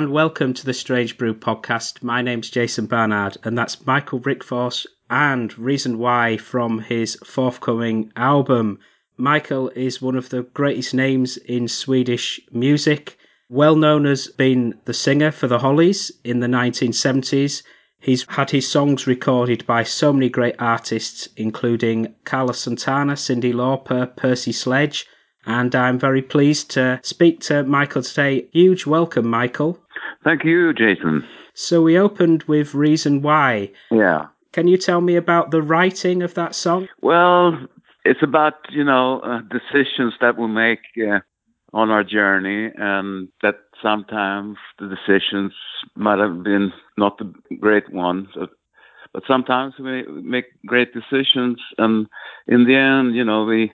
and welcome to the Strange Brew podcast. My name's Jason Barnard, and that's Mikael Rickfors and Reason Why from his forthcoming album. Mikael is one of the greatest names in Swedish music, well known as being the singer for the Hollies in the 1970s. He's had his songs recorded by so many great artists, including Carlos Santana, Cyndi Lauper, Percy Sledge, and I'm very pleased to speak to Mikael today. Huge welcome, Michael. Thank you, Jason. So we opened with Reason Why. Yeah. Can you tell me about the writing of that song? Well, it's about, you know, uh, decisions that we make uh, on our journey and that sometimes the decisions might have been not the great ones. But sometimes we make great decisions and in the end, you know, we,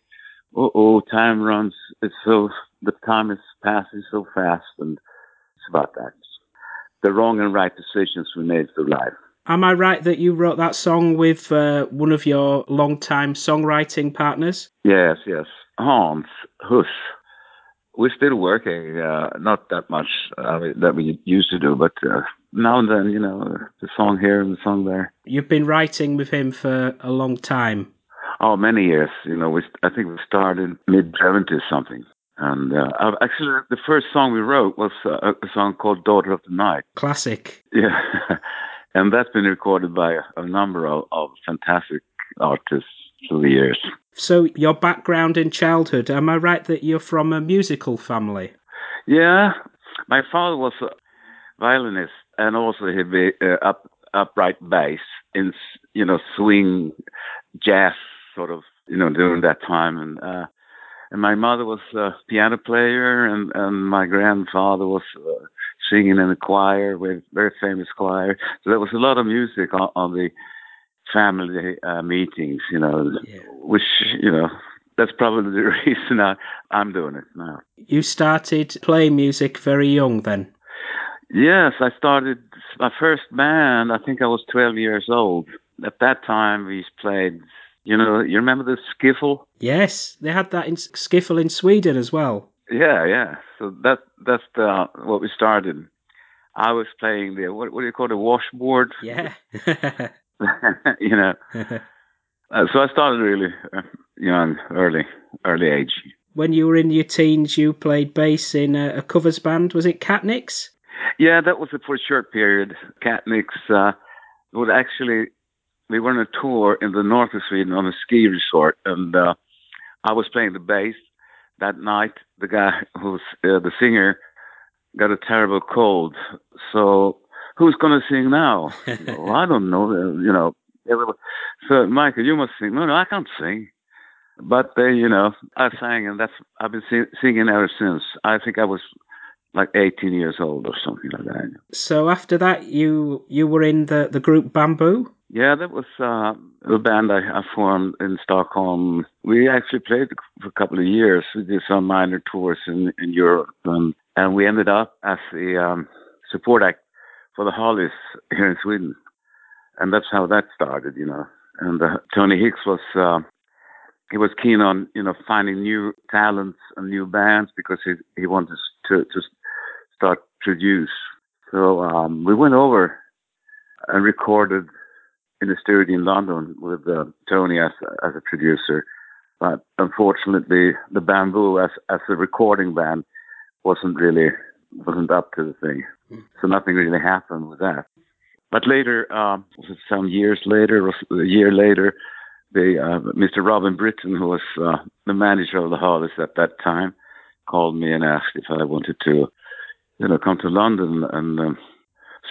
oh, oh time runs, it's so, the time is passing so fast and it's about that. The wrong and right decisions we made through life. Am I right that you wrote that song with uh, one of your long-time songwriting partners? Yes, yes. Hans Huss. We're still working, uh, not that much uh, that we used to do, but uh, now and then, you know, the song here and the song there. You've been writing with him for a long time. Oh, many years. You know, we I think we started mid seventies something. And uh, actually, the first song we wrote was uh, a song called "Daughter of the Night." Classic. Yeah, and that's been recorded by a, a number of, of fantastic artists through the years. So your background in childhood, am I right that you're from a musical family? Yeah, my father was a violinist and also he be uh, up upright bass in you know swing jazz sort of you know during that time and uh and my mother was a piano player and and my grandfather was uh, singing in a choir with very famous choir so there was a lot of music on, on the family uh, meetings, you know, Yeah. which you know that's probably the reason I, I'm doing it now. You started playing music very young then. Yes, I started my first band. I think I was 12 years old. At that time, we played. You know, you remember the skiffle? Yes, they had that in skiffle in Sweden as well. Yeah, yeah. So that that's the what we started. I was playing the what, what do you call it, the washboard? Yeah. you know. Uh, so I started really uh, young, early, early age. when you were in your teens, you played bass in a, a covers band. Was it Catnics? Yeah, that was for a short period. Catnics uh, would actually, we were on a tour in the north of Sweden on a ski resort, and uh, I was playing the bass. That night, the guy who's uh, the singer got a terrible cold. So who's going to sing now? well, I don't know. uh, You know. So Mikael, you must sing. No, no, I can't sing. But they, you know, I sang, and that's I've been sing, singing ever since. I think I was like 18 years old or something like that. So after that, you you were in the, the group Bamboo. Yeah, that was uh, a band I, I formed in Stockholm. We actually played for a couple of years. We did some minor tours in, in Europe, and, and we ended up as the um, support act for the Hollies here in Sweden. And that's how that started, you know. And uh, Tony Hicks was uh, he was keen on you know finding new talents and new bands because he he wanted to to start produce. So um, we went over and recorded in the studio in London with uh, Tony as as a producer. But unfortunately, the Bamboo as as a recording band wasn't really wasn't up to the thing. So nothing really happened with that. But later, um, some years later, a year later, the uh, Mr. Robin Britten, who was uh, the manager of the Hollies at that time, called me and asked if I wanted to, you know, come to London and um,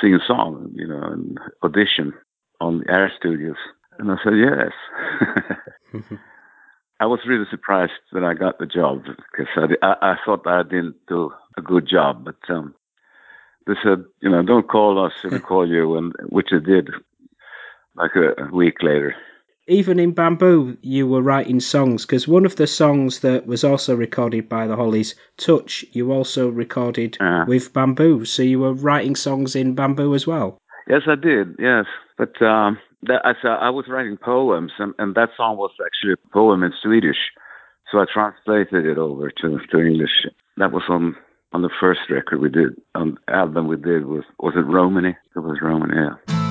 sing a song, you know, and audition on the Air Studios. And I said yes. I was really surprised that I got the job because I, I, I thought I didn't do a good job, but um, they said, you know, don't call us, we'll call you, and which I did like a, a week later. Even in Bamboo, you were writing songs because one of the songs that was also recorded by the Hollies, Touch, you also recorded Uh. with Bamboo. So you were writing songs in Bamboo as well. Yes, I did. Yes, but um, that, I, I was writing poems, and, and that song was actually a poem in Swedish, so I translated it over to to English. That was on on the first record we did, on album we did was was it Romany? It was Romany. Yeah.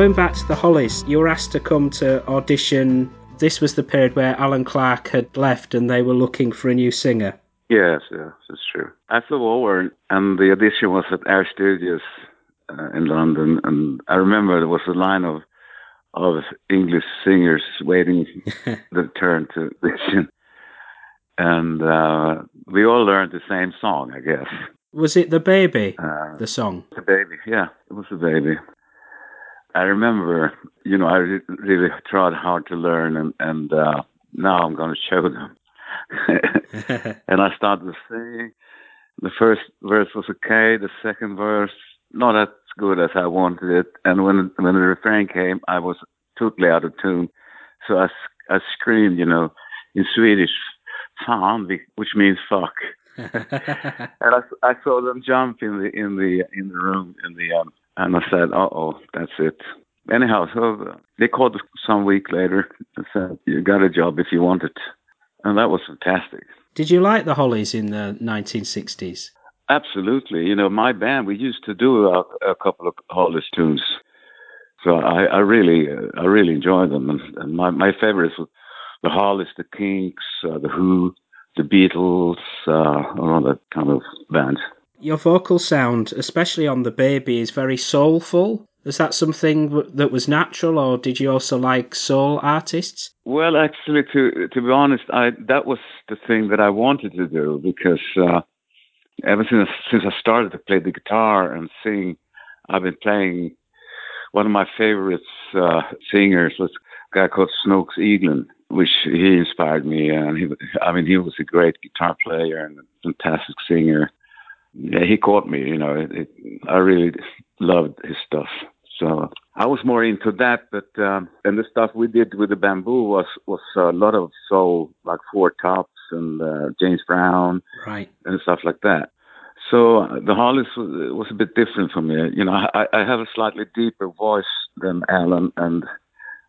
Going back to the Hollies, you were asked to come to audition. This was the period where Allan Clarke had left and they were looking for a new singer. Yes, yes, it's true. I flew over, and the audition was at Air Studios uh, in London, and I remember there was a line of of English singers waiting their turn to audition, and uh, we all learned the same song, I guess. Was it The Baby, Uh, the song? the baby, yeah, it was The baby. I remember, you know, I re- really tried hard to learn, and and uh, now I'm going to show them. and I started singing. The first verse was okay. The second verse not as good as I wanted it. And when when the refrain came, I was totally out of tune. So I I screamed, you know, in Swedish, "Fan," which means fuck. And I, I saw them jump in the in the in the room in the um, and I said, "Uh oh, that's it." Anyhow, so they called some week later and said, "You got a job if you want it," and that was fantastic. Did you like the Hollies in the 1960s? Absolutely. You know, my band, we used to do a, a couple of Hollies tunes. So I, I really, uh, I really enjoy them. And, and my, my favorites were the Hollies, the Kinks, uh, the Who, the Beatles, uh, all that kind of band. Your vocal sound, especially on The Baby, is very soulful. Is that something that was natural, or did you also like soul artists? Well, actually, to to be honest, I that was the thing that I wanted to do because uh, ever since since I started to play the guitar and sing, I've been playing. One of my favorite uh, singers was a guy called Snooks Eaglin, which he inspired me. And he, I mean, he was a great guitar player and a fantastic singer. Yeah, he caught me. You know, it, it, I really loved his stuff. So I was more into that, but um, and the stuff we did with the bamboo was was a lot of soul, like Four Tops and uh, James Brown Right. and stuff like that. So uh, the Hollies was, was a bit different for me. You know, I, I have a slightly deeper voice than Allan, and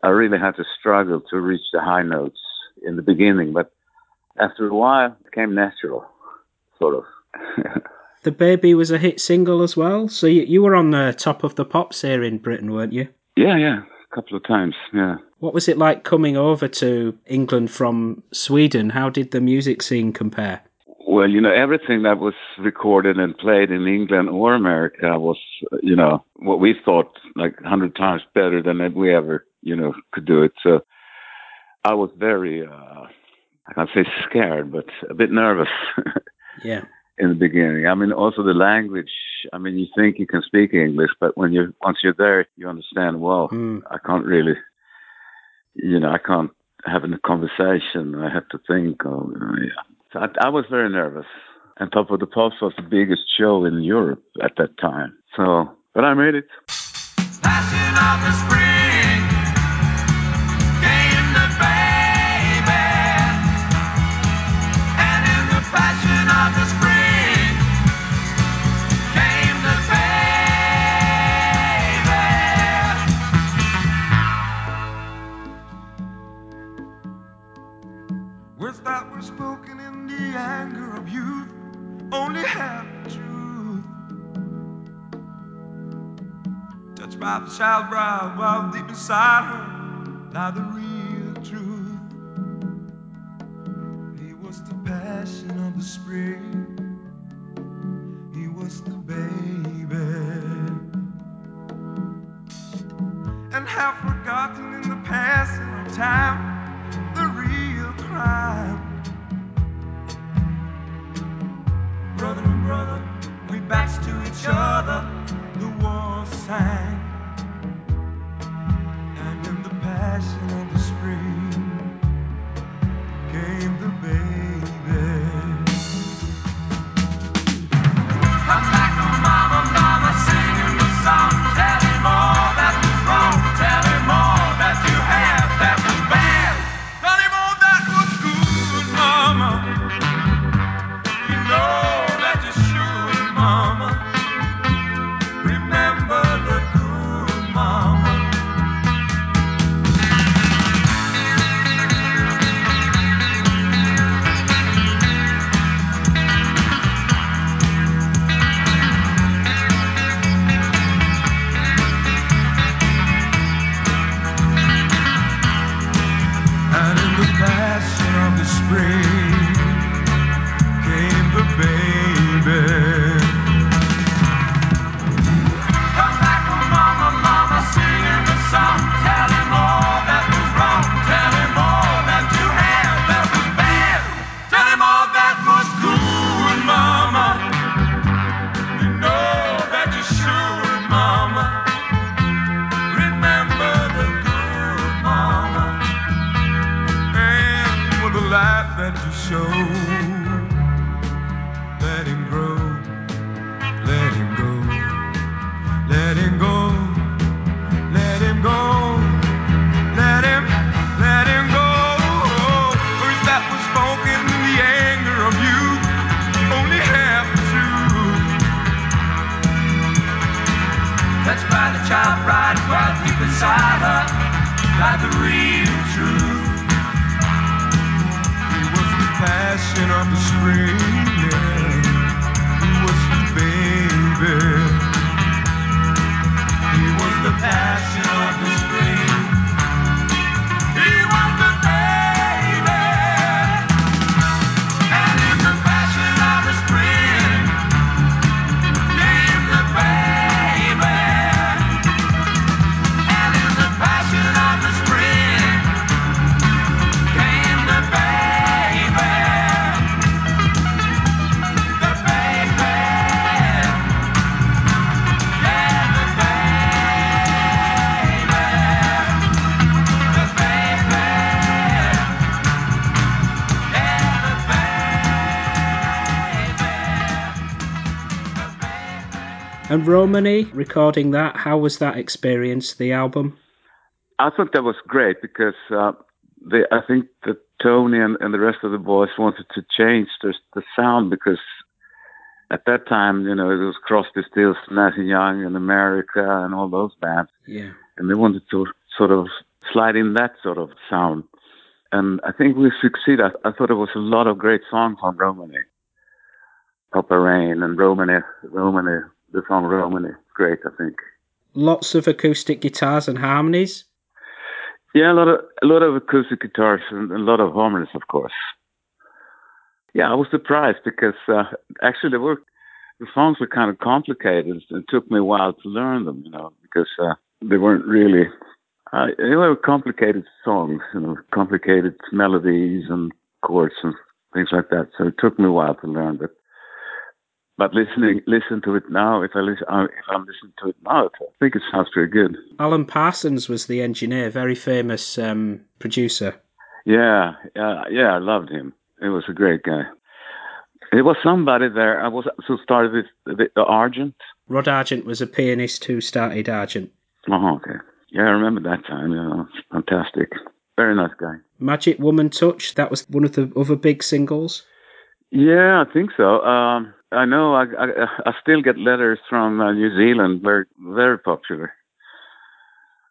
I really had to struggle to reach the high notes in the beginning. But after a while, it came natural, sort of. The Baby was a hit single as well, so you, you were on the top of the pops here in Britain, weren't you? yeah, yeah, a couple of times. Yeah. What was it like coming over to England from Sweden? How did the music scene compare? Well, you know, everything that was recorded and played in England or America was, you know, what we thought like a hundred times better than we ever, you know, could do it. So I was very, uh, I can't say scared, but a bit nervous Yeah. In the beginning. I mean, also the language. I mean, you think you can speak English, but when you once you're there, you understand. Well, Mm. I can't really, you know, I can't have a conversation. I have to think. Or, yeah. So I, I was very nervous. And Top of the Pops was the biggest show in Europe at that time. So, but I made it. my child bride while deep inside her lie the real truth. He was the passion of the spring. He was the baby. And have forgotten in the passing of time the real crime. Brother and brother, we backs to each other the war sang. The And Romany, recording that, how was that experience, the album? I thought that was great because uh, they, I think that Tony and, and the rest of the boys wanted to change the, the sound because at that time, you know, it was Crosby, Stills, Nash and Young and America and all those bands, Yeah. and they wanted to sort of slide in that sort of sound. And I think we succeeded. I, I thought it was a lot of great songs on Romany. Papa Rain and Romany, Romany, the song Romany, great, I think. Lots of acoustic guitars and harmonies. Yeah, a lot of a lot of acoustic guitars and a lot of harmonies, of course. Yeah, I was surprised because uh, actually they were the songs were kind of complicated. And it took me a while to learn them, you know, because uh, they weren't really. Uh, they were complicated songs, you know, complicated melodies and chords and things like that. So it took me a while to learn, but but listening listen to it now, if I listen, if I'm listening to it now, I think it sounds pretty good. Alan Parsons was the engineer, very famous um, producer. Yeah, yeah, yeah. I loved him. He was a great guy. There was somebody there. I was so started with the, the Argent. Rod Argent was a pianist who started Argent. Oh, okay. Yeah, I remember that time. You know, fantastic. Very nice guy. Magic Woman Touch, that was one of the other big singles. Yeah, I think so. Um, I know. I, I I still get letters from uh, New Zealand. Very very popular.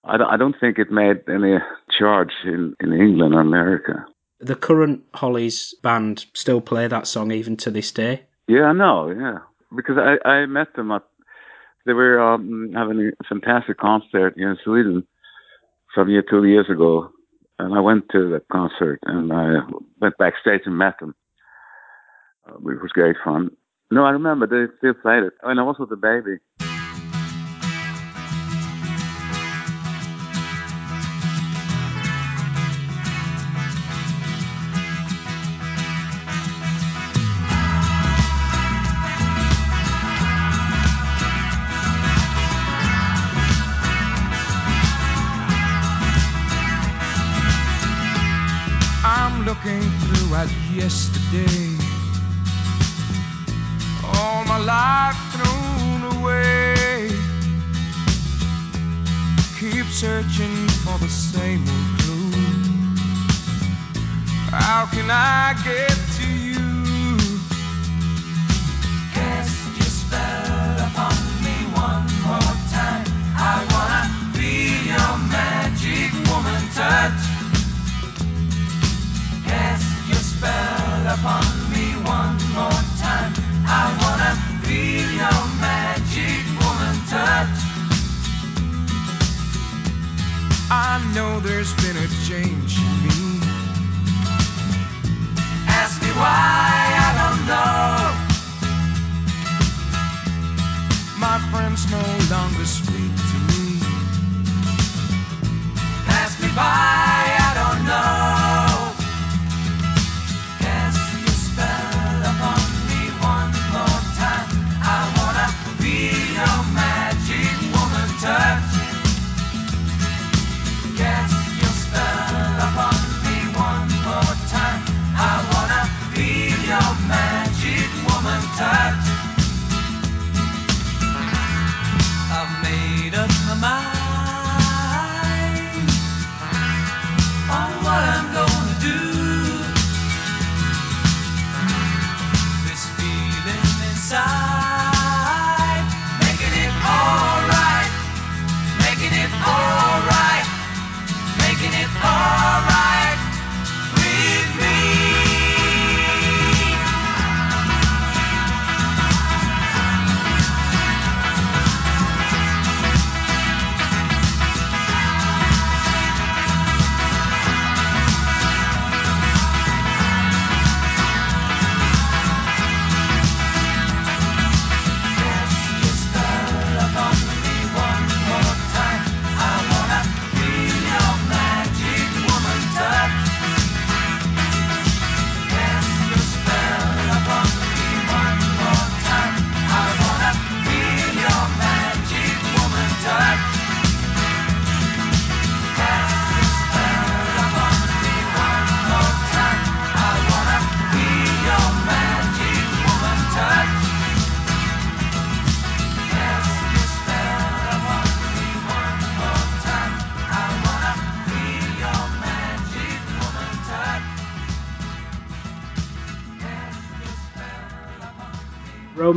I don't, I don't think it made any charge in, in England or America. The current Hollies band still play that song even to this day. Yeah, I know. Yeah, because I I met them at they were um, having a fantastic concert in Sweden some year two years ago, and I went to the concert and I went backstage and met them which was great fun. No, I remember they still played it when I was with a baby. I'm looking through at yesterday. Searching for the same old clue. How can I get to you? Know there's been a change in me. Ask me why, I don't know. My friends no longer speak to me. Pass me by,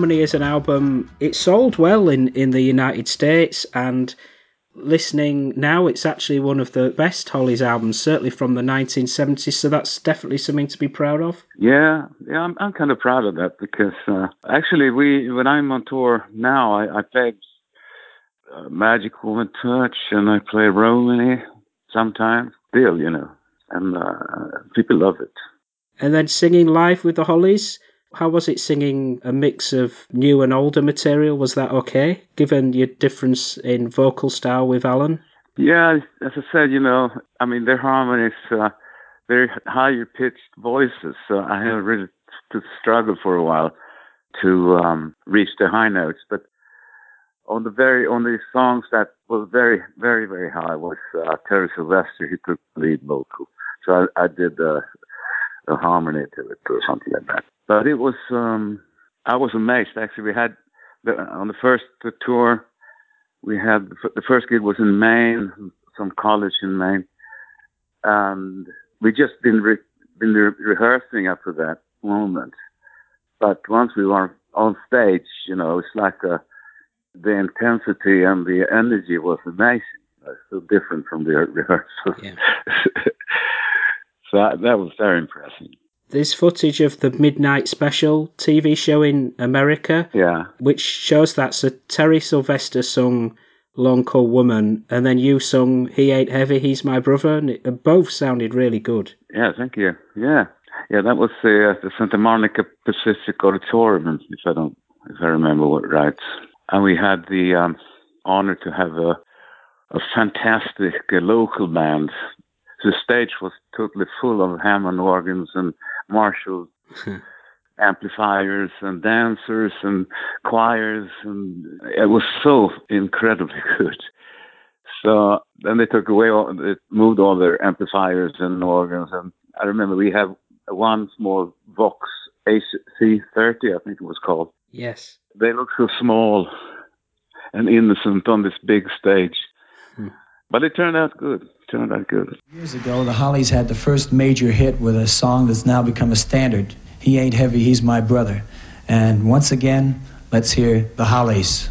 me. Romany is an album. It sold well in, in the United States, and listening now, it's actually one of the best Hollies albums, certainly from the 1970s. So that's definitely something to be proud of. Yeah, yeah, I'm I'm kind of proud of that because uh, actually we when I'm on tour now, I, I play uh, Magic Woman Touch and I play Romany sometimes still, you know, and uh, people love it. And then singing live with the Hollies. How was it singing a mix of new and older material? Was that okay, given your difference in vocal style with Allan? Yeah, as I said, you know, I mean their harmonies, uh, very higher pitched voices. So I had really to struggle for a while to um, reach the high notes, but on the very on the songs that was very very very high was uh, Terry Sylvester. He took lead vocal, so I, I did the the harmony to it or something like that. But it was um, I was amazed actually. We had the, on the first tour we had the f- the first gig was in Maine, some college in Maine, and we just been re- been re- rehearsing up to that moment. But once we were on stage, you know, it's like a the intensity and the energy was amazing. It's so different from the rehearsals. Yeah. that, that was very impressive. There's footage of the Midnight Special TV show in America, Yeah. which shows that so Terry Sylvester sung Long Cool Woman, and then you sung He Ain't Heavy, He's My Brother, and it, both sounded really good. Yeah, thank you. Yeah. Yeah, that was uh, the Santa Monica Pacific Auditorium, if I don't, if I remember what right. And we had the um, honor to have a, a fantastic uh, local band. The stage was totally full of Hammond organs and Marshall amplifiers and dancers and choirs, and it was so incredibly good. So then they took away all, they moved all their amplifiers and organs, and I remember we have one small Vox AC30, I think it was called. Yes. They look so small and innocent on this big stage. Hmm. But it turned out good. Turned out good. Years ago, the Hollies had the first major hit with a song that's now become a standard. He ain't heavy, he's my brother. And once again, let's hear the Hollies.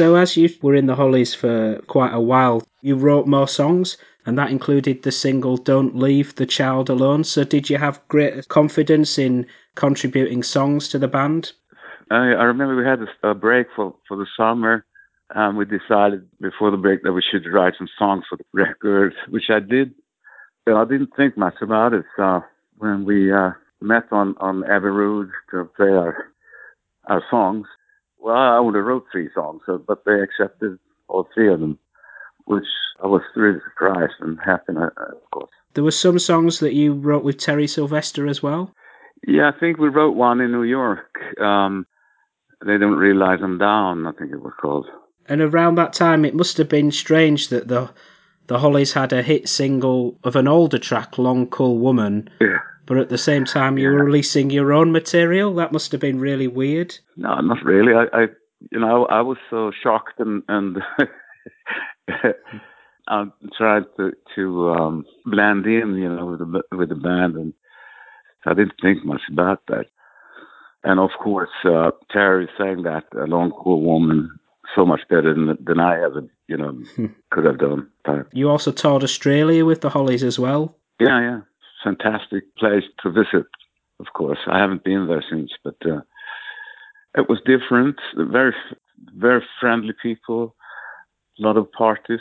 So, as you were in the Hollies for quite a while, you wrote more songs, and that included the single Don't Leave the Child Alone. So, did you have great confidence in contributing songs to the band? I, I remember we had a, a break for, for the summer, and we decided before the break that we should write some songs for the record, which I did. But I didn't think much about it. So when we uh, met on on Abbey Road to play our our songs, well, I only wrote three songs, so, but they accepted all three of them, which I was really surprised and happy, uh, of course. There were some songs that you wrote with Terry Sylvester as well. Yeah, I think we wrote one in New York. Um, they don't realize I'm down. I think it was called. And around that time, it must have been strange that the the Hollies had a hit single of an older track, "Long Cool Woman," Yeah. But at the same time, you were releasing your own material. That must have been really weird. No, not really. I, I you know, I was so shocked and and I tried to to um, blend in, you know, with the with the band, and I didn't think much about that. And of course, uh, Terry sang that "A Long Cool Woman" so much better than than I ever, you know, could have done. You also toured Australia with the Hollies as well. yeah, yeah, fantastic place to visit. Of course, I haven't been there since, but uh, it was different. Very, very friendly people. A lot of parties,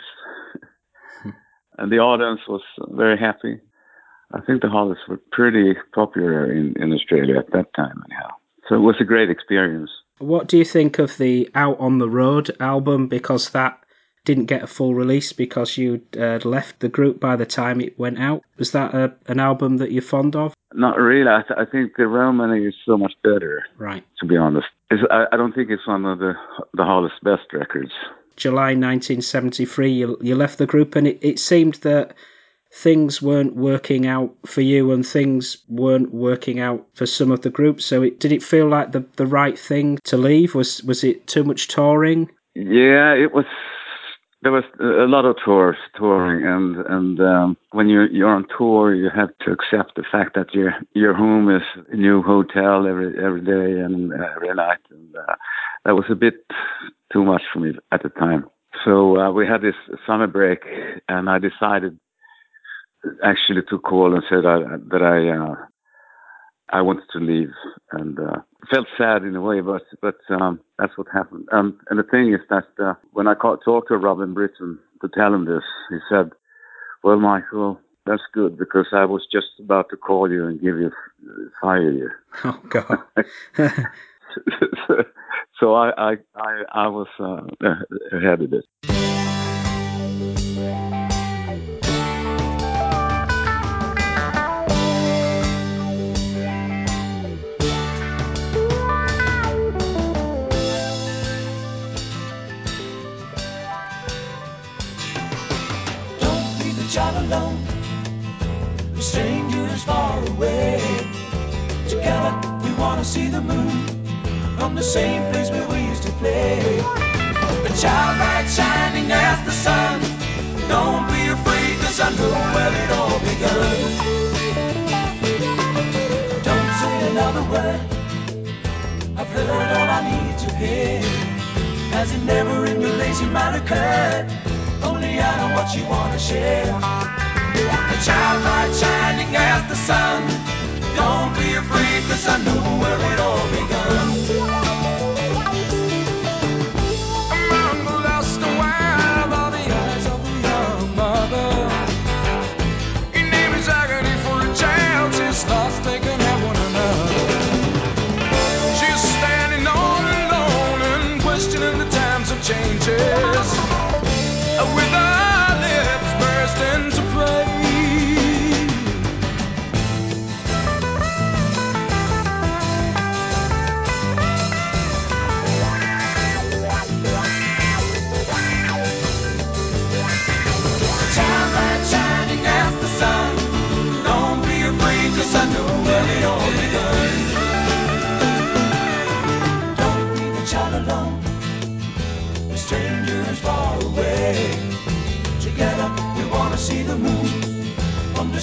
and the audience was very happy. I think the Hollies were pretty popular in, in Australia at that time, anyhow. So it was a great experience. What do you think of the Out on the Road album? Because that didn't get a full release because you uh, left the group by the time it went out. Was that a, an album that you're fond of? Not really. I, th- I think the Romany is so much better, Right. to be honest. I, I don't think it's one of the the Hollies' best records. July 1973, you, you left the group, and it, it seemed that things weren't working out for you and things weren't working out for some of the groups. So it, did it feel like the, the right thing to leave? Was was it too much touring? Yeah, it was. There was a lot of tours, touring, and and um, when you're you're on tour, you have to accept the fact that your your home is a new hotel every every day and uh, every night, and uh, that was a bit too much for me at the time. So uh, we had this summer break, and I decided actually to call and said I, that I uh, I wanted to leave, and uh, felt sad in a way, but but um, that's what happened. Um, and the thing is that uh, when I called, talked to Robin Britten to tell him this, he said, "Well, Michael, that's good because I was just about to call you and give you fire you." Oh God. so I I I, I was uh, ahead of it. Alone. The strangers far away. Together we wanna see the moon from the same place where we used to play. The child light shining as the sun. Don't be afraid, cause I know where it all begun. Don't say another word. I've heard all I need to hear. Has it never in your lazy mind occurred? Only I know what you wanna share. The child light shining as the sun. Don't be afraid, cause I know where it all begun.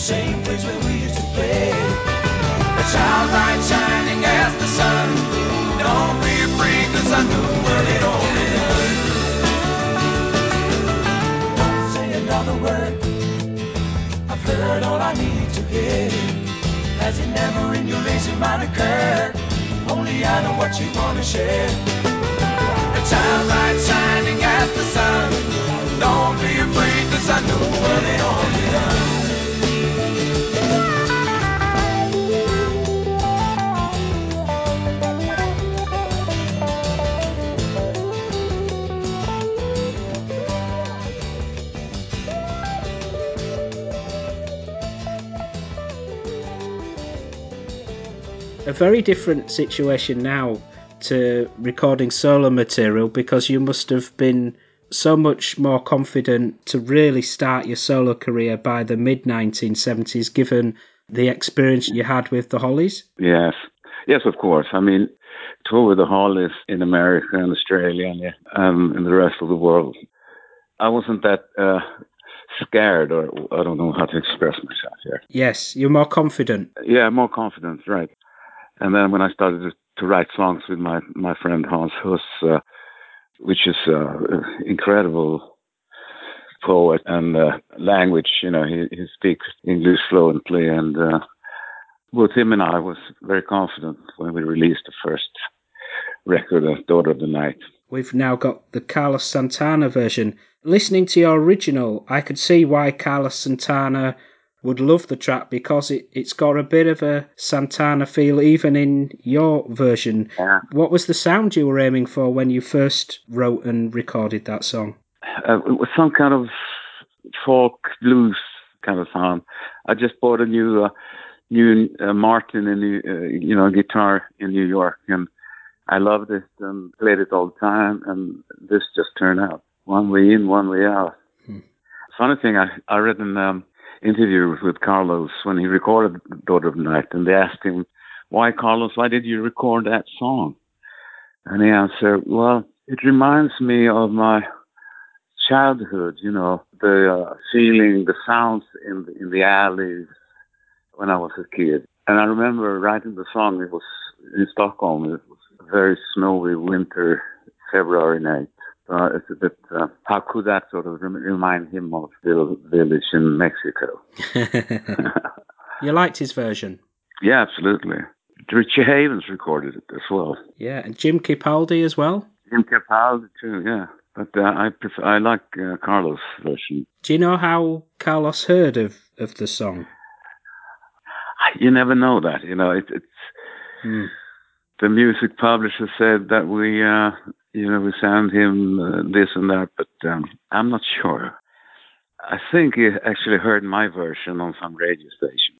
Same place where we used to play. The child light shining as the sun. Don't be afraid, cause I know where it all begun. Don't say another word. I've heard all I need to hear. Has it never in your lazy mind occurred? Only I know what you wanna share. The child light shining as the sun. Don't be afraid, cause I know where it all begun. Very different situation now to recording solo material because you must have been so much more confident to really start your solo career by the mid 1970s, given the experience you had with the Hollies. Yes, yes, of course. I mean, tour with the Hollies in America and Australia and, um, and the rest of the world. I wasn't that uh, scared, or I don't know how to express myself here. Yes, you're more confident. Yeah, more confident, right. And then when I started to, write songs with my, my friend Hans Huss, uh, which is uh, incredible poet and uh, language, you know, he, he speaks English fluently. And uh, both him and I was very confident when we released the first record, uh, Daughter of the Night. We've now got the Carlos Santana version. Listening to your original, I could see why Carlos Santana would love the track because it, it's got a bit of a Santana feel even in your version. Yeah. What was the sound you were aiming for when you first wrote and recorded that song? uh, it was some kind of folk blues kind of sound. I just bought a new uh, new uh, Martin in New, uh, you know guitar in New York, and I loved it and played it all the time. And this just turned out one way in, one way out. Funny thing, I I read an um, interview with Carlos when he recorded Daughter of Night, and they asked him, "Why, Carlos? Why did you record that song?" And he answered, "Well, it reminds me of my childhood, you know, the uh, feeling, the sounds in the, in the alleys when I was a kid. And I remember writing the song. It was in Stockholm. It was a very snowy winter, February night. Uh, it's a bit. Uh, how could that sort of rem- remind him of the village in Mexico? You liked his version? yeah, absolutely. Richie Havens recorded it as well. Yeah, and Jim Capaldi as well? Jim Capaldi too. Yeah, but uh, I prefer. I like uh, Carlos' version. Do you know how Carlos heard of, of the song? You never know that. You know, it, it's Hmm. the music publisher said that we, uh, you know, we sound him uh, this and that, but um, I'm not sure. I think he actually heard my version on some radio station.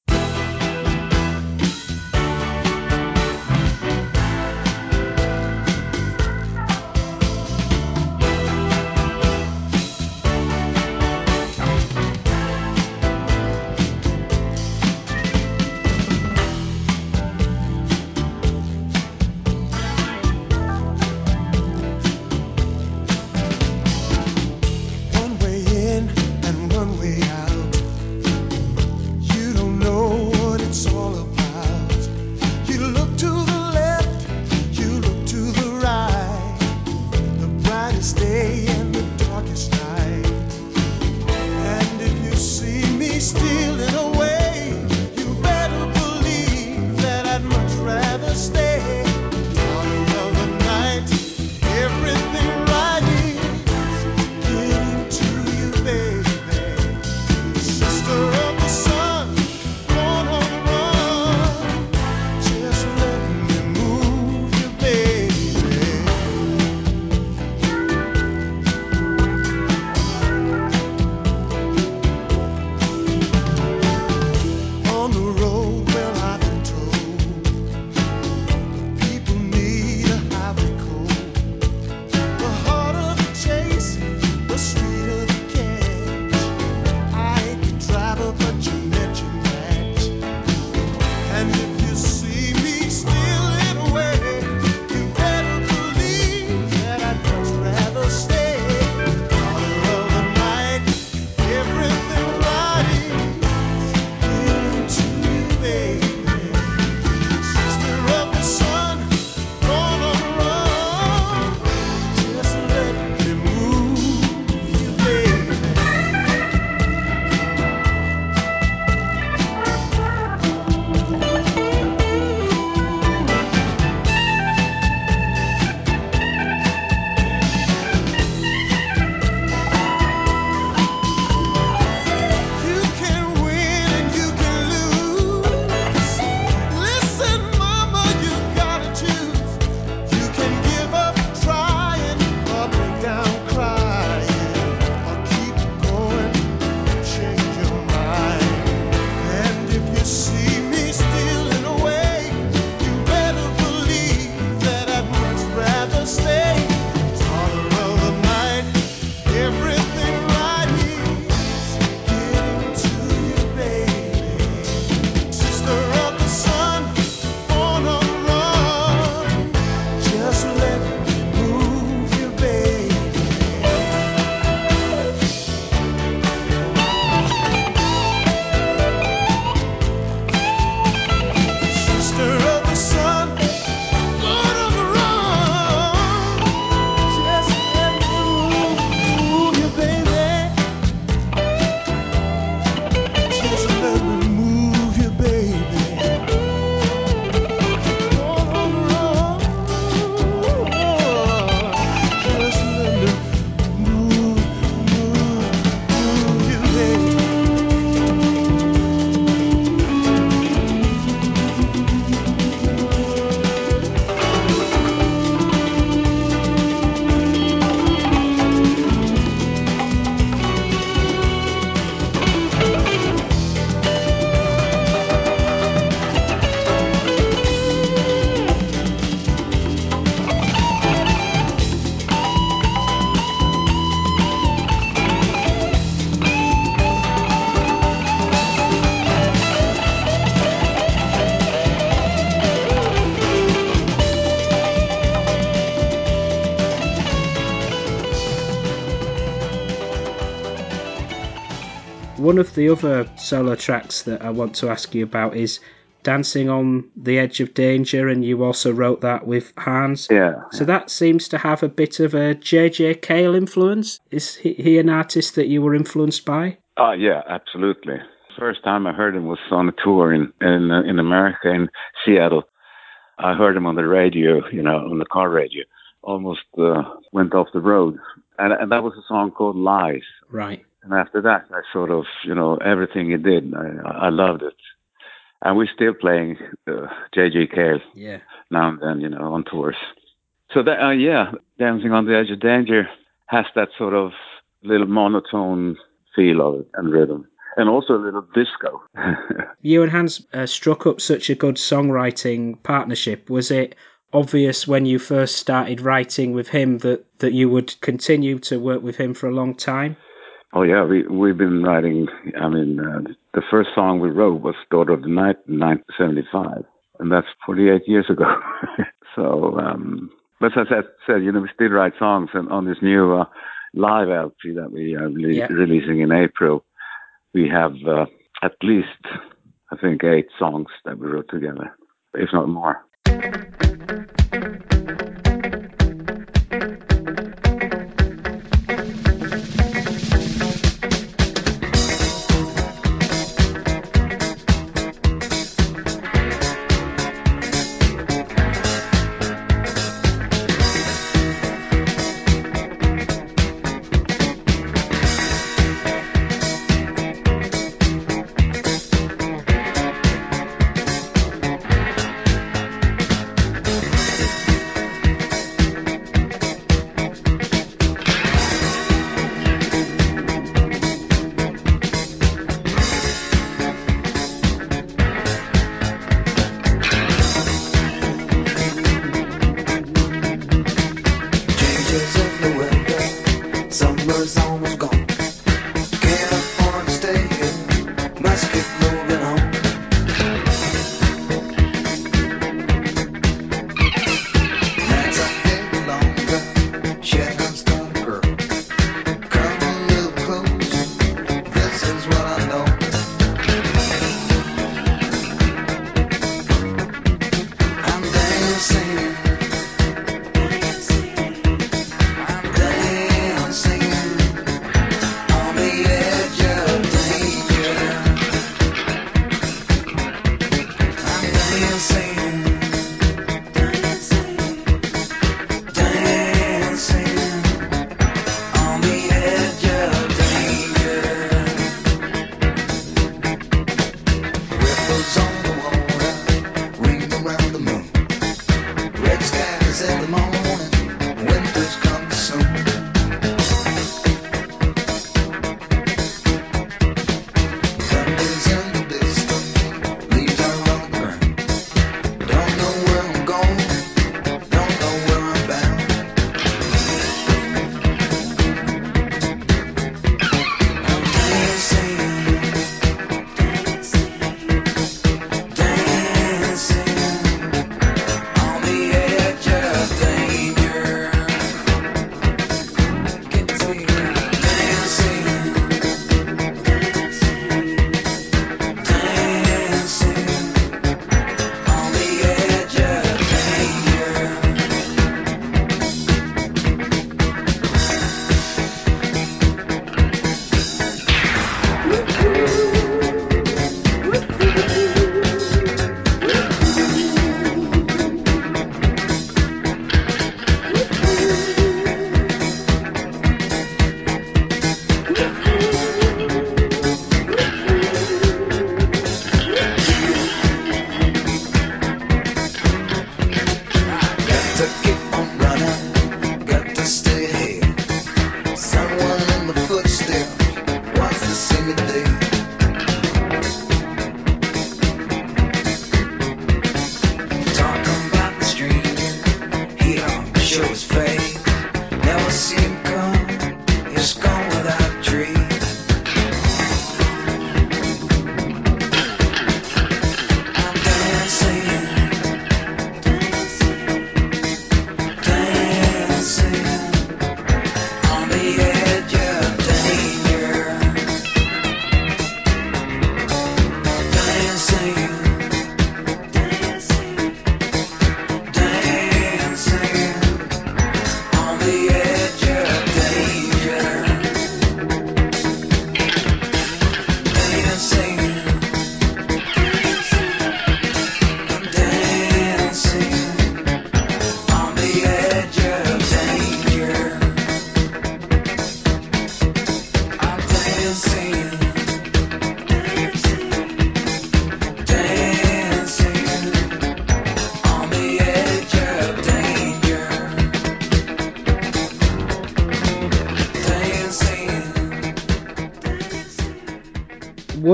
The other solo tracks that I want to ask you about is Dancing on the Edge of Danger, and you also wrote that with Hans. Yeah. So that seems to have a bit of a J.J. Cale influence. Is he, he an artist that you were influenced by? Oh yeah, absolutely. First time I heard him was on a tour in in uh, in America in Seattle. I heard him on the radio, you know, on the car radio. Almost uh, went off the road, and and that was a song called Lies. Right. And after that, I sort of, you know, everything he did, I, I loved it. And we're still playing uh, J.J. Cale Yeah. now and then, you know, on tours. So that, uh, yeah, Dancing on the Edge of Danger has that sort of little monotone feel of it and rhythm, and also a little disco. You and Hans uh, struck up such a good songwriting partnership. Was it obvious when you first started writing with him that, that you would continue to work with him for a long time? Oh yeah, we we've been writing. I mean, uh, the first song we wrote was "Daughter of the Night" in 1975, and that's 48 years ago. so, um, but as I said, you know, we still write songs, and on this new uh, live LP that we are Yeah. releasing in April, we have uh, at least, I think, eight songs that we wrote together, if not more.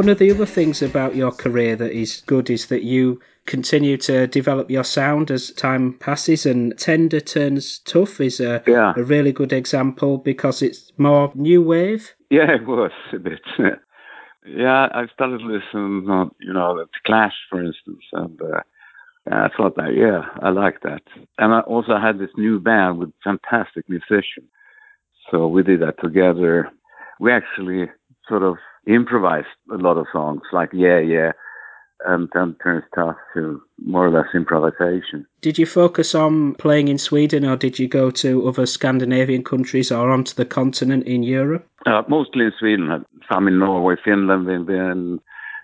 One of the other things about your career that is good is that you continue to develop your sound as time passes, and Tender Turns Tough is a, Yeah. a really good example because it's more new wave. Yeah, it was a bit. yeah, I started listening, uh, you know, to Clash, for instance, and uh, I thought that, yeah, I like that. And I also had this new band with fantastic musicians. So we did that together. We actually sort of improvised a lot of songs, like Yeah, Yeah, and then turns tough to more or less improvisation. Did you focus on playing in Sweden or did you go to other Scandinavian countries or onto the continent in Europe? Uh, mostly in Sweden, some in Norway, Finland, we've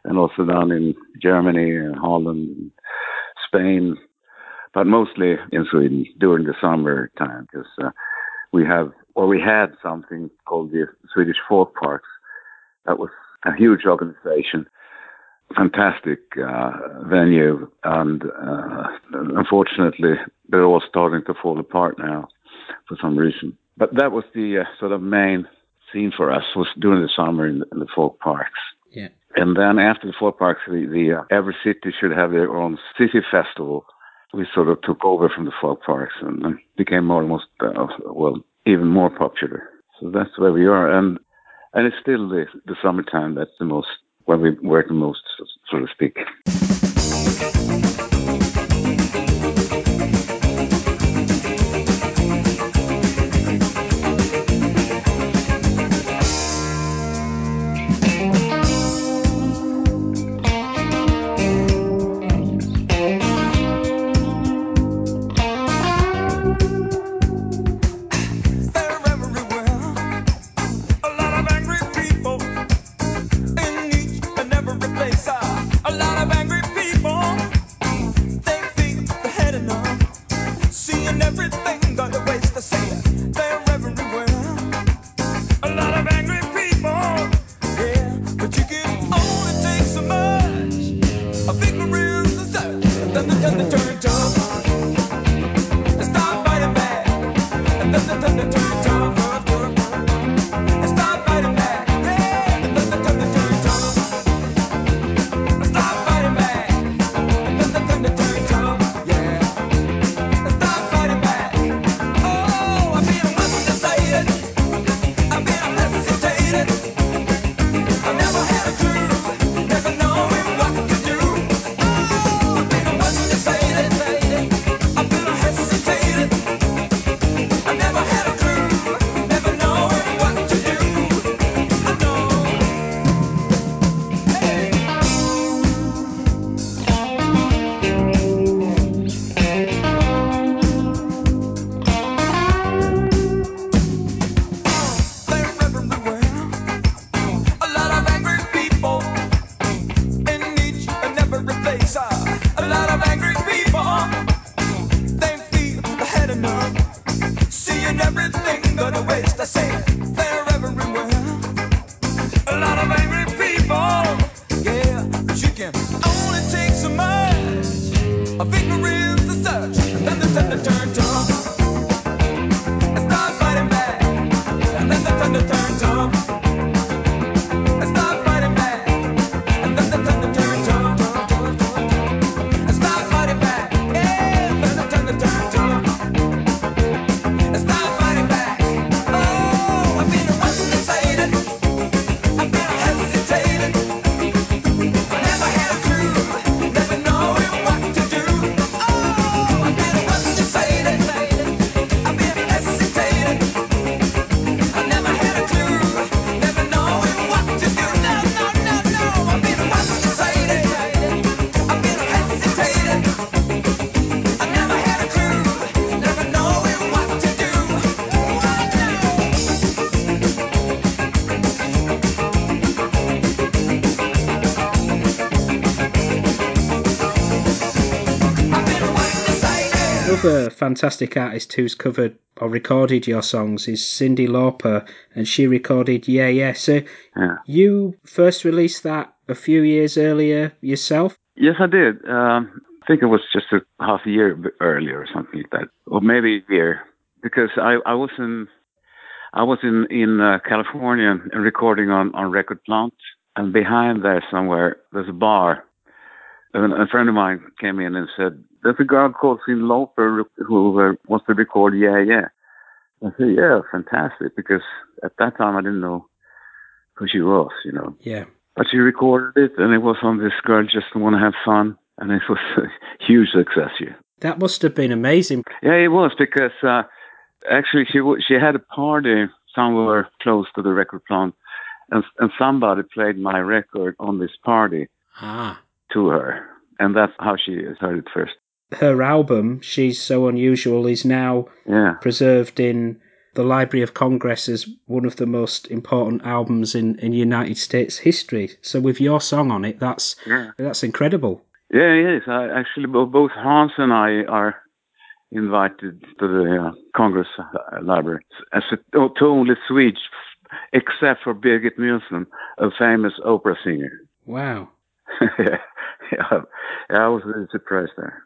and also down in Germany, and Holland, Spain, but mostly in Sweden during the summer time because uh, we have, or we had something called the Swedish Folk Parks. That was a huge organization, fantastic uh, venue, and uh, unfortunately, they're all starting to fall apart now for some reason. But that was the uh, sort of main scene for us was during the summer in, in the folk parks. Yeah. And then after the folk parks, the, the uh, every city should have their own city festival. We sort of took over from the folk parks and, and became almost uh, well even more popular. So that's where we are, and and it's still the the summertime that's the most where we work the most, so to speak. Another fantastic artist who's covered or recorded your songs is Cyndi Lauper, and she recorded Yeah Yeah. So Yeah. you first released that a few years earlier yourself. Yes, I did. Um, I think it was just a half a year earlier or something like that, or maybe a year, because I, I was in I was in in uh, California and recording on on Record Plant and behind there somewhere there's a bar. And a friend of mine came in and said, "There's a girl called Cyndi Lauper who uh, wants to record Yeah Yeah." I said, "Yeah, fantastic," because at that time I didn't know who she was, you know. Yeah. But she recorded it, and it was on this girl just want to have fun, and it was a huge success here. That must have been amazing. Yeah, it was because uh, actually she w- she had a party somewhere close to the record plant, and and somebody played my record on this party Ah. to her, and that's how she heard it first. Her album, She's So Unusual, is now Yeah, preserved in the Library of Congress as one of the most important albums in, in United States history. So with your song on it, that's yeah, that's incredible. yeah. It is. I, actually, both Hans and I are invited to the uh, Congress uh, Library as a, oh, to only Swedes, except for Birgit Nilsson, a famous opera singer. Wow. yeah, yeah, I was really surprised there.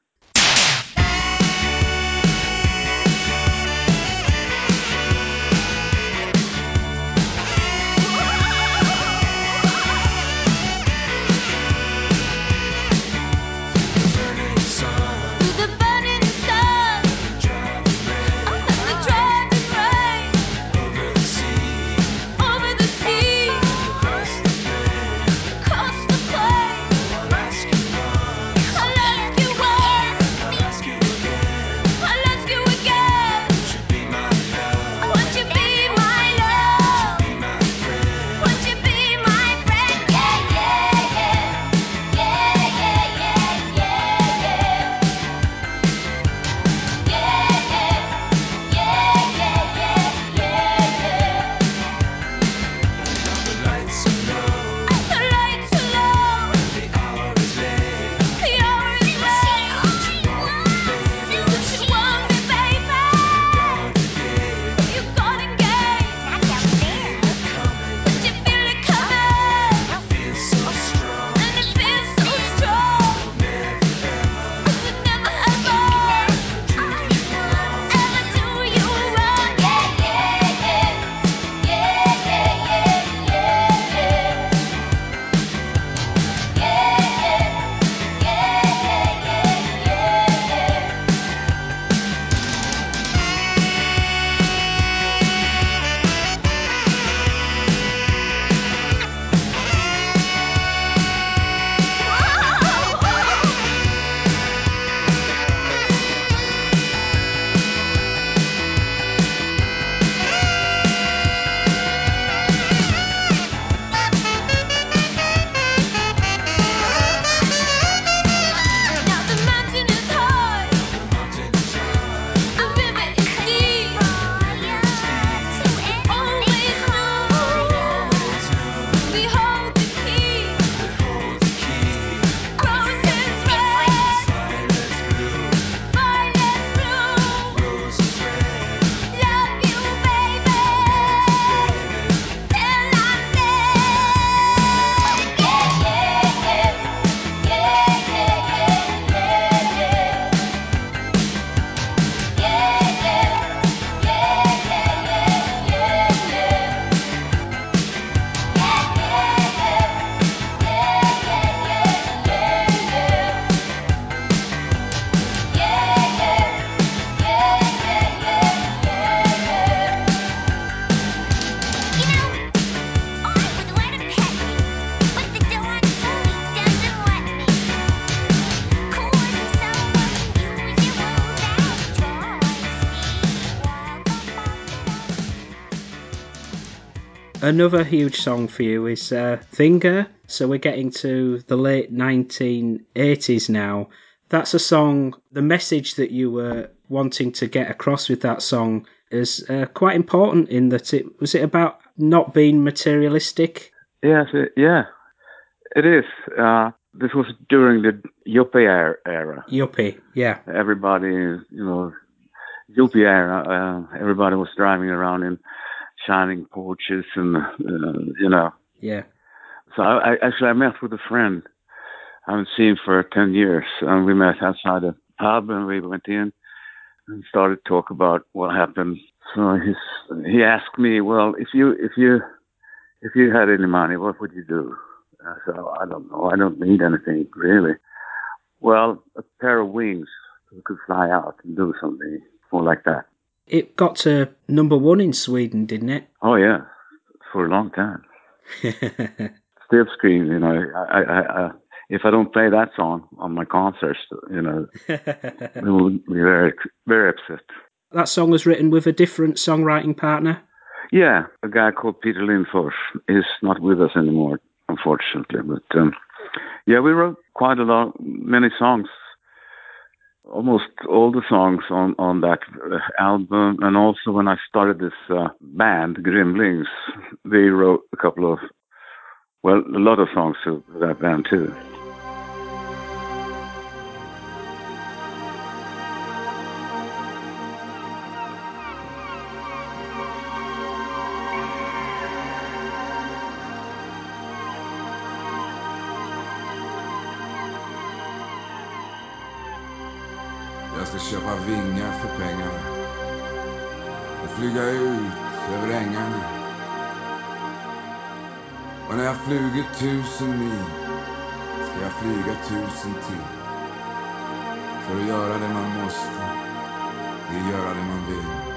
Another huge song for you is uh, Vingar. So we're getting to the late 1980s now. That's a song, the message that you were wanting to get across with that song is uh, quite important in that it was it about not being materialistic? Yes, it, yeah, it is. Uh, this was during the Yuppie era. era. Yuppie, yeah. Everybody, you know, Yuppie era. Uh, everybody was driving around in shining Porsches and, uh, you know. Yeah. So I, I, actually, I met with a friend I haven't seen for 10 years. And we met outside a pub and we went in and started talk about what happened. So he's, he asked me, well, if you, if you, if you had any money, what would you do? I said, oh, I don't know. I don't need anything really. Well, a pair of wings, could fly out and do something more like that. It got to number one in Sweden, didn't it? Oh yeah, for a long time. Still scream, you know. I, I, I, if I don't play that song on my concerts, you know, we will be very, very upset. That song was written with a different songwriting partner. Yeah, a guy called Peter Lindfors is not with us anymore, unfortunately. But um, yeah, we wrote quite a lot, many songs almost all the songs on, on that uh, album. And also when I started this uh, band, Grymlings, they wrote a couple of, well, a lot of songs to that band too. Tusen mil ska jag flyga tusen till. För att göra det man måste, det är göra det man vill.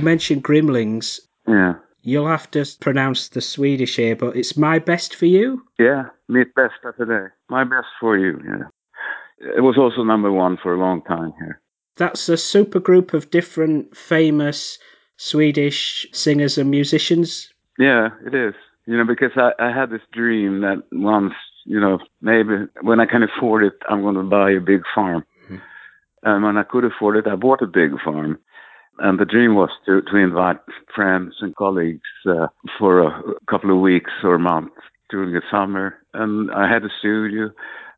Mentioned Grymlings. Yeah. You'll have to pronounce the Swedish here, but it's my best for you. Yeah, mitt bästa för dig. My best for you, yeah. It was also number one for a long time here. That's a super group of different famous Swedish singers and musicians. Yeah, it is. You know, because I, I had this dream that once, you know, maybe when I can afford it, I'm going to buy a big farm. Mm-hmm. And when I could afford it, I bought a big farm. And the dream was to, to invite friends and colleagues uh, for a couple of weeks or a month during the summer. And I had a studio.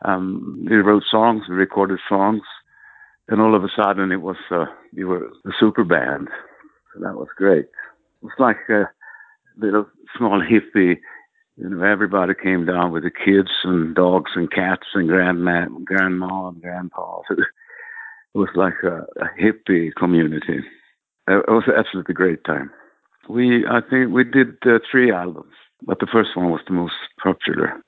Um, we wrote songs, we recorded songs. And all of a sudden, it was uh, you were a super band. So that was great. It was like a little small hippie. You know, everybody came down with the kids and dogs and cats and grandma, grandma and grandpa. It was like a, a hippie community. It was absolutely great time. We, I think, we did uh, three albums, but the first one was the most popular.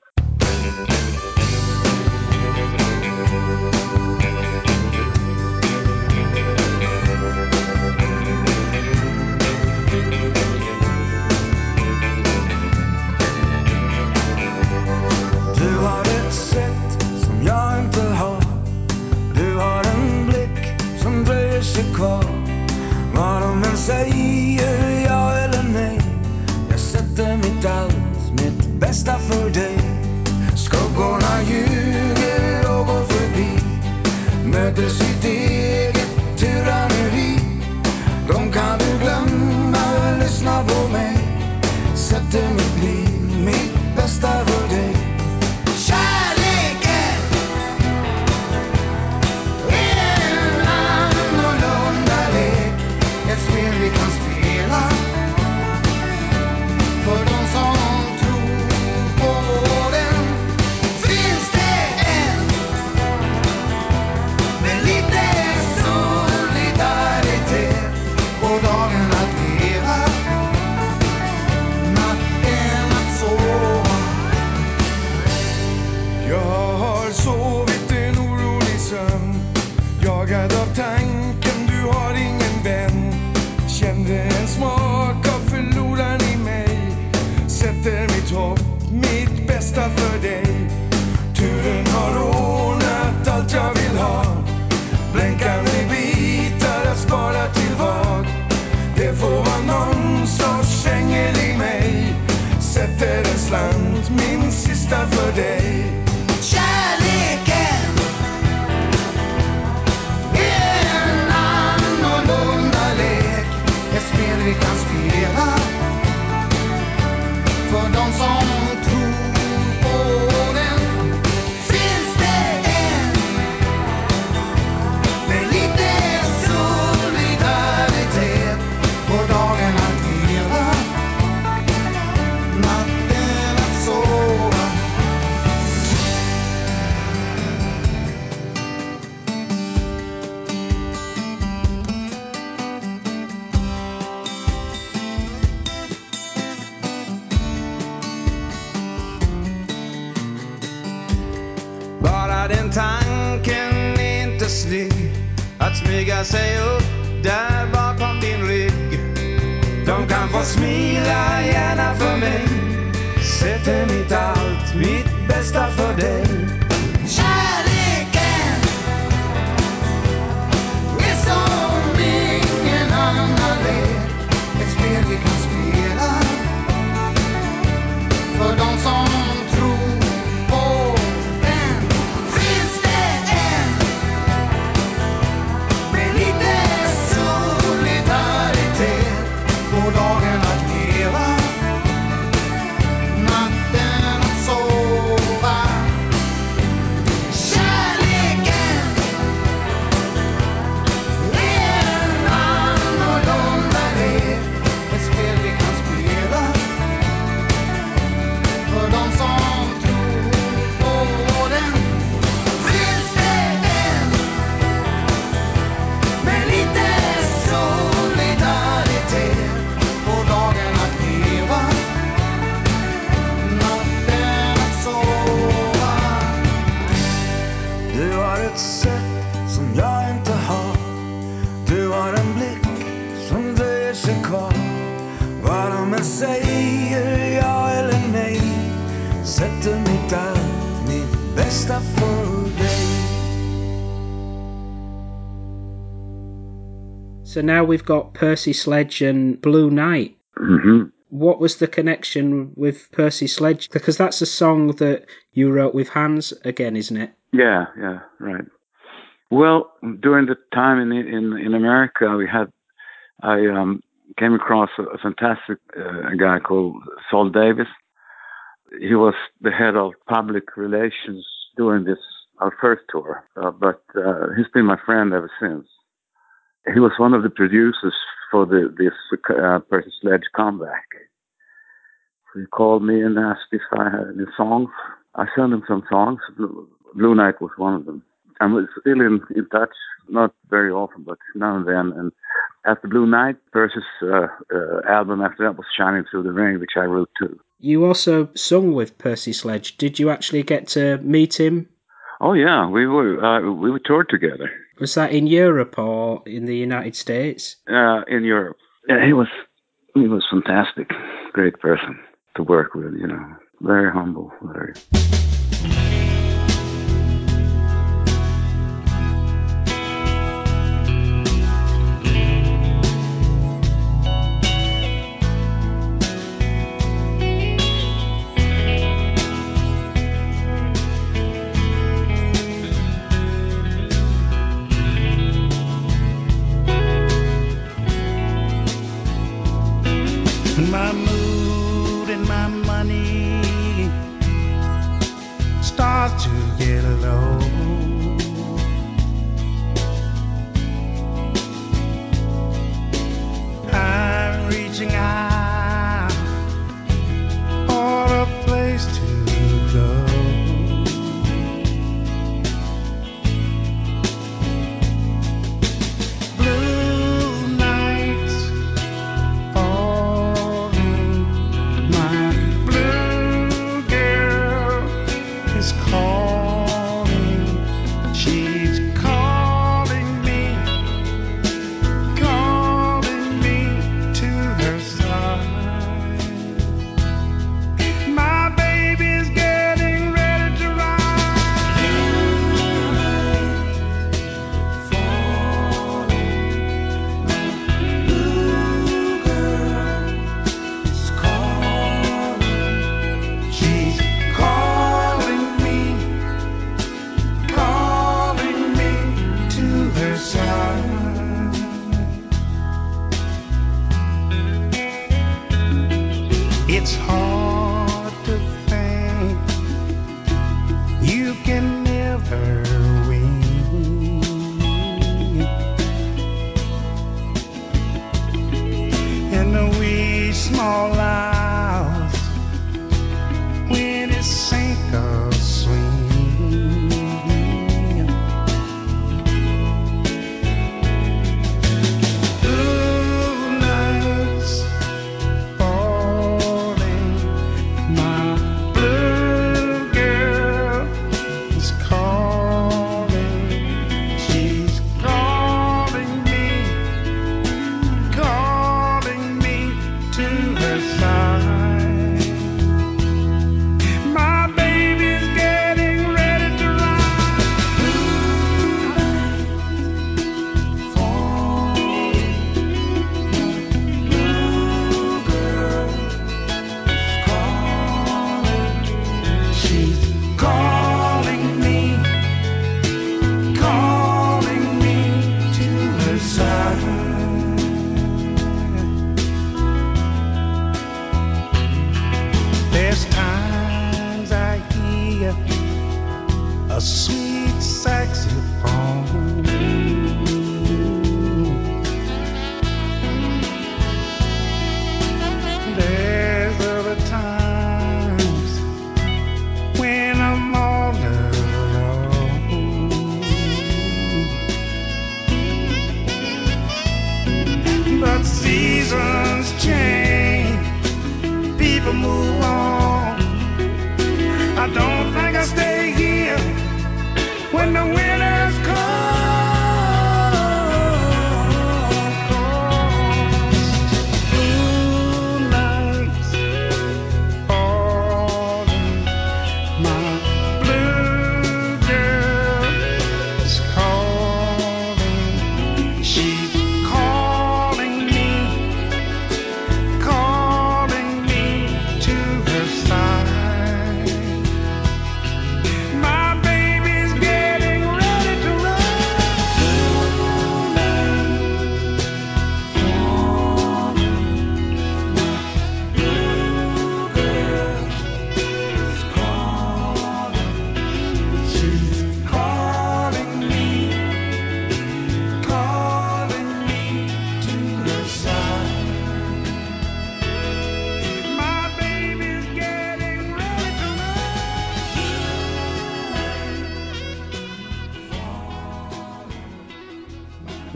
Säger, ja eller nej. Jag sätter mitt allt, mitt bästa för dig. Skuggorna ljuger och går förbi Möter sitt eget min sista för So now we've got Percy Sledge and Blue Night. hmm What was the connection with Percy Sledge? Because that's a song that you wrote with Hans again, isn't it? Yeah, yeah, right. Well, during the time in in in America, we had I um, came across a, a fantastic uh, guy called Saul Davis. He was the head of public relations during this our first tour, uh, but uh, he's been my friend ever since. He was one of the producers for the this uh, Percy Sledge comeback. He called me and asked if I had any songs. I sent him some songs. Blue, Night was one of them. I'm still in, in touch, not very often, but now and then. And after Blue Night, Percy's uh, uh, album after that was Shining Through the Rain, which I wrote too. You also sung with Percy Sledge. Did you actually get to meet him? Oh yeah, we were uh, we were toured together Was that in Europe or in the United States? uh, in Europe. Yeah, he was he was fantastic, great person to work with. You know, very humble, very.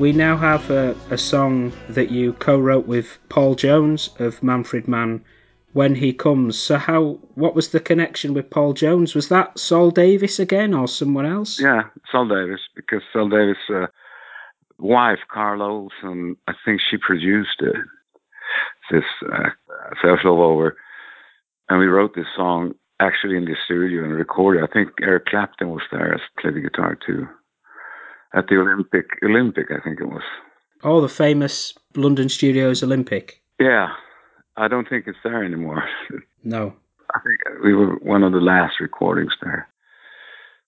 We now have a, a song that you co-wrote with Paul Jones of Manfred Mann, "When He Comes." So, how? What was the connection with Paul Jones? Was that Saul Davis again, or someone else? Yeah, Saul Davis, because Saul Davis' uh, wife, Carla Olson, I think she produced it. This uh, I over, and we wrote this song actually in the studio and recorded. I think Eric Clapton was there, as played the guitar too, at the Olympic. Olympic, I think it was. Oh, the famous London Studios Olympic. Yeah, I don't think it's there anymore. No. I think we were one of the last recordings there.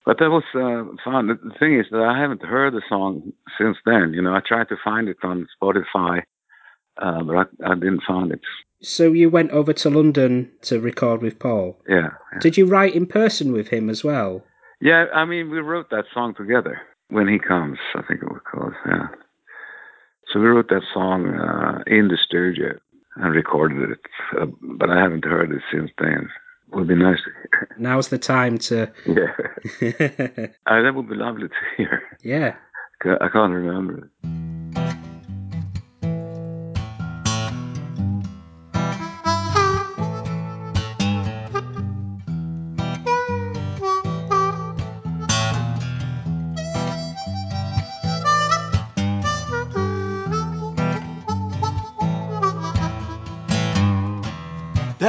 But that was uh, fun. The thing is that I haven't heard the song since then. You know, I tried to find it on Spotify, uh, but I, I didn't find it. So you went over to London to record with Paul. Yeah, yeah. Did you write in person with him as well? Yeah, I mean, we wrote that song together. When he comes, I think it was called. Yeah. So we wrote that song uh, in the studio and recorded it, uh, but I haven't heard it since then. Would be nice to hear. Now's the time to. Yeah, uh, that would be lovely to hear. yeah. I can't remember it.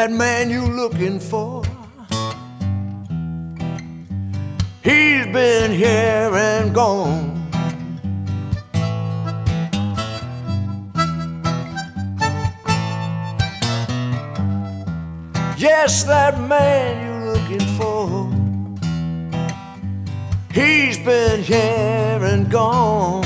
That man you're looking for. He's been here and gone. Yes, that man you're looking for. He's been here and gone.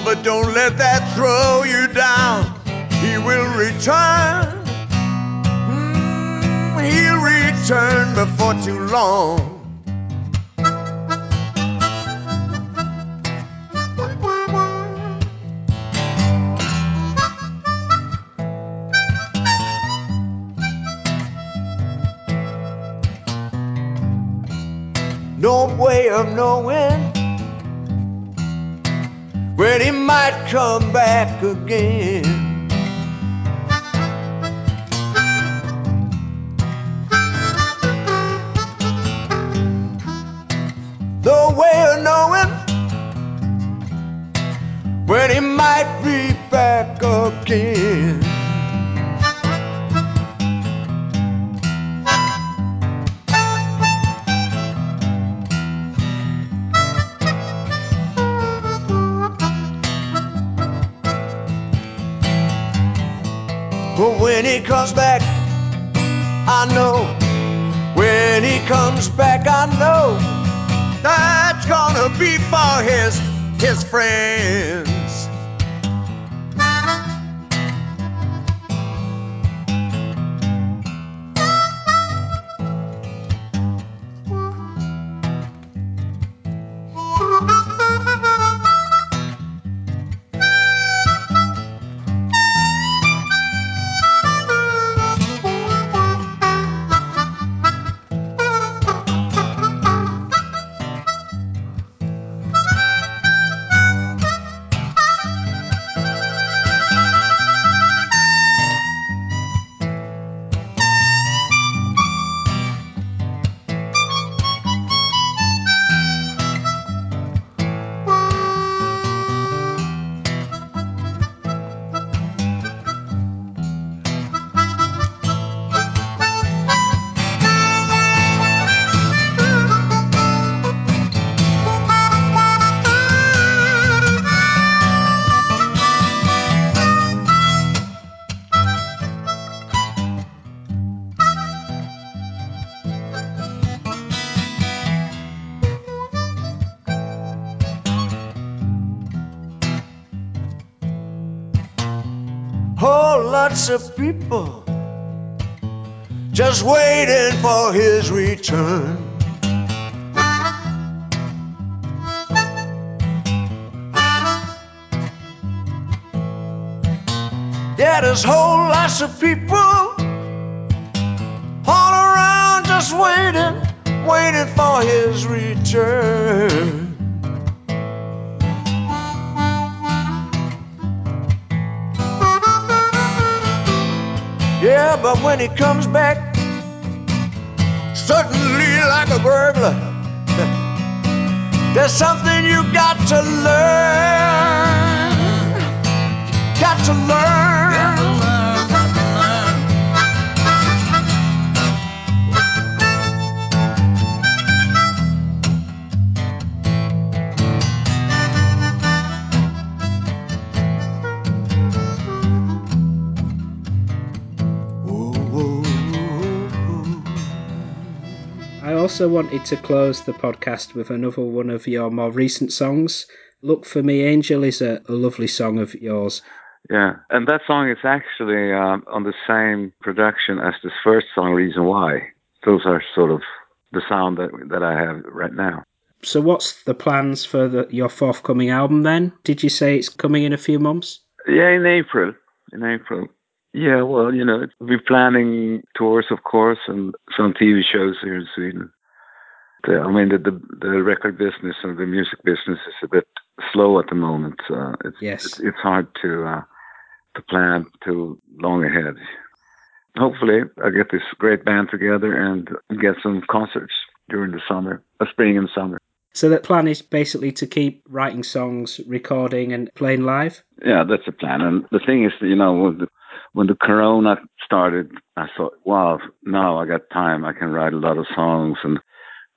Oh, but don't let that throw you down. He will return. Mm, he'll return before too long. No way of knowing he might come back again. But when he comes back, I know. When he comes back, I know that's gonna be for his his friends. People just waiting for his return. Yeah, there's whole lots of people when he comes back, suddenly like a burglar, there's something you got to learn. Got to learn. Also wanted to close the podcast with another one of your more recent songs. Look for Me Angel is a, lovely song of yours. Yeah, and that song is actually um, on the same production as this first song, Reason Why. Those are sort of the sound that that I have right now. So, what's the plans for the, your forthcoming album then? Did you say it's coming in a few months? Yeah, in April. In April. Yeah, well, you know, we're planning tours, of course, and some TV shows here in Sweden. I mean, the, the the record business and the music business is a bit slow at the moment. Uh, it's, Yes. it's it's hard to uh, to plan too long ahead. Hopefully, I get this great band together and get some concerts during the summer, uh, spring and summer. So, the plan is basically to keep writing songs, recording, and playing live? Yeah, that's the plan. And the thing is, you know, when the, when the Corona started, I thought, wow, now I got time. I can write a lot of songs. And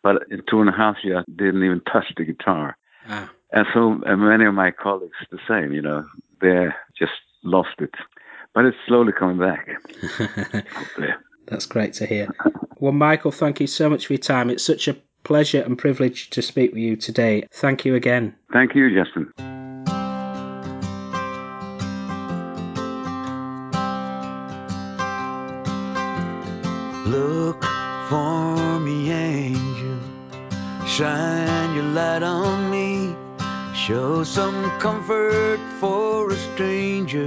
but in two and a half years, I didn't even touch the guitar. Ah. And so and many of my colleagues the same. You know, they just lost it. But it's slowly coming back. That's great to hear. Well, Mikael, thank you so much for your time. It's such a pleasure and privilege to speak with you today. Thank you again. Thank you, Justin. Look Shine your light on me. Show some comfort for a stranger.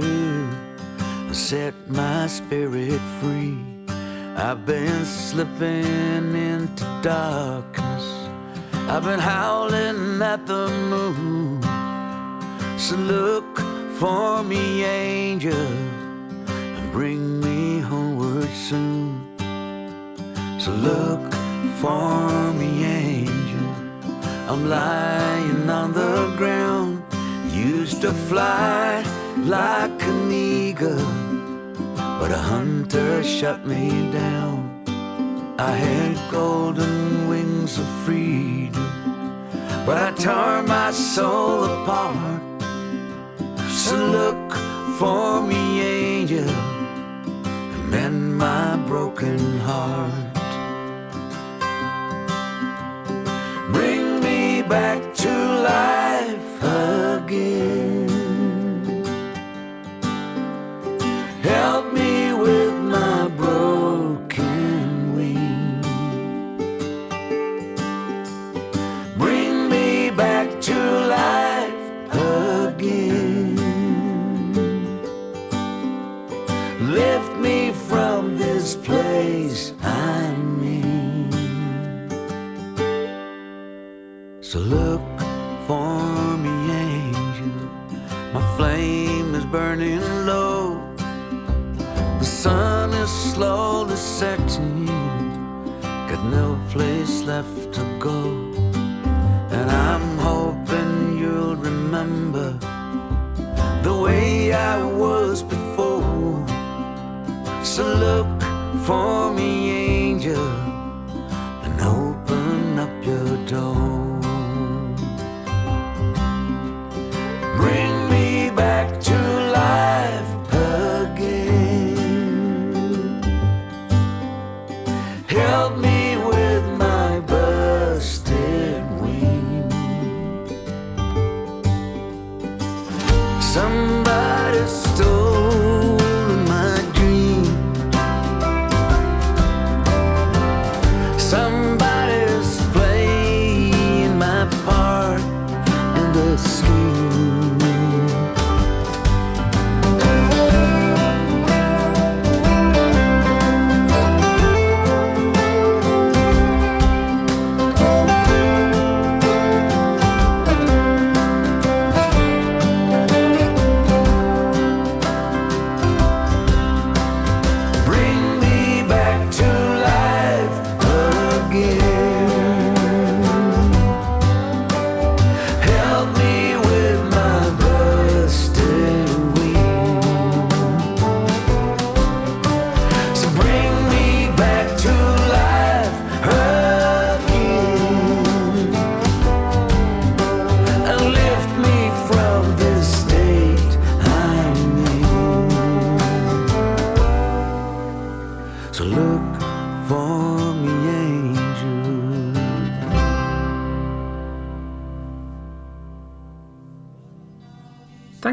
Set my spirit free. I've been slipping into darkness. I've been howling at the moon. So look for me, angel, and bring me homeward soon. So look for me, angel. I'm lying on the ground. Used to fly like an eagle, but a hunter shut me down. I had golden wings of freedom, but I tore my soul apart. So look for me, angel, and mend my broken heart. Back to life So look for me, angel. My flame is burning low. The sun is slowly setting. Got no place left to go.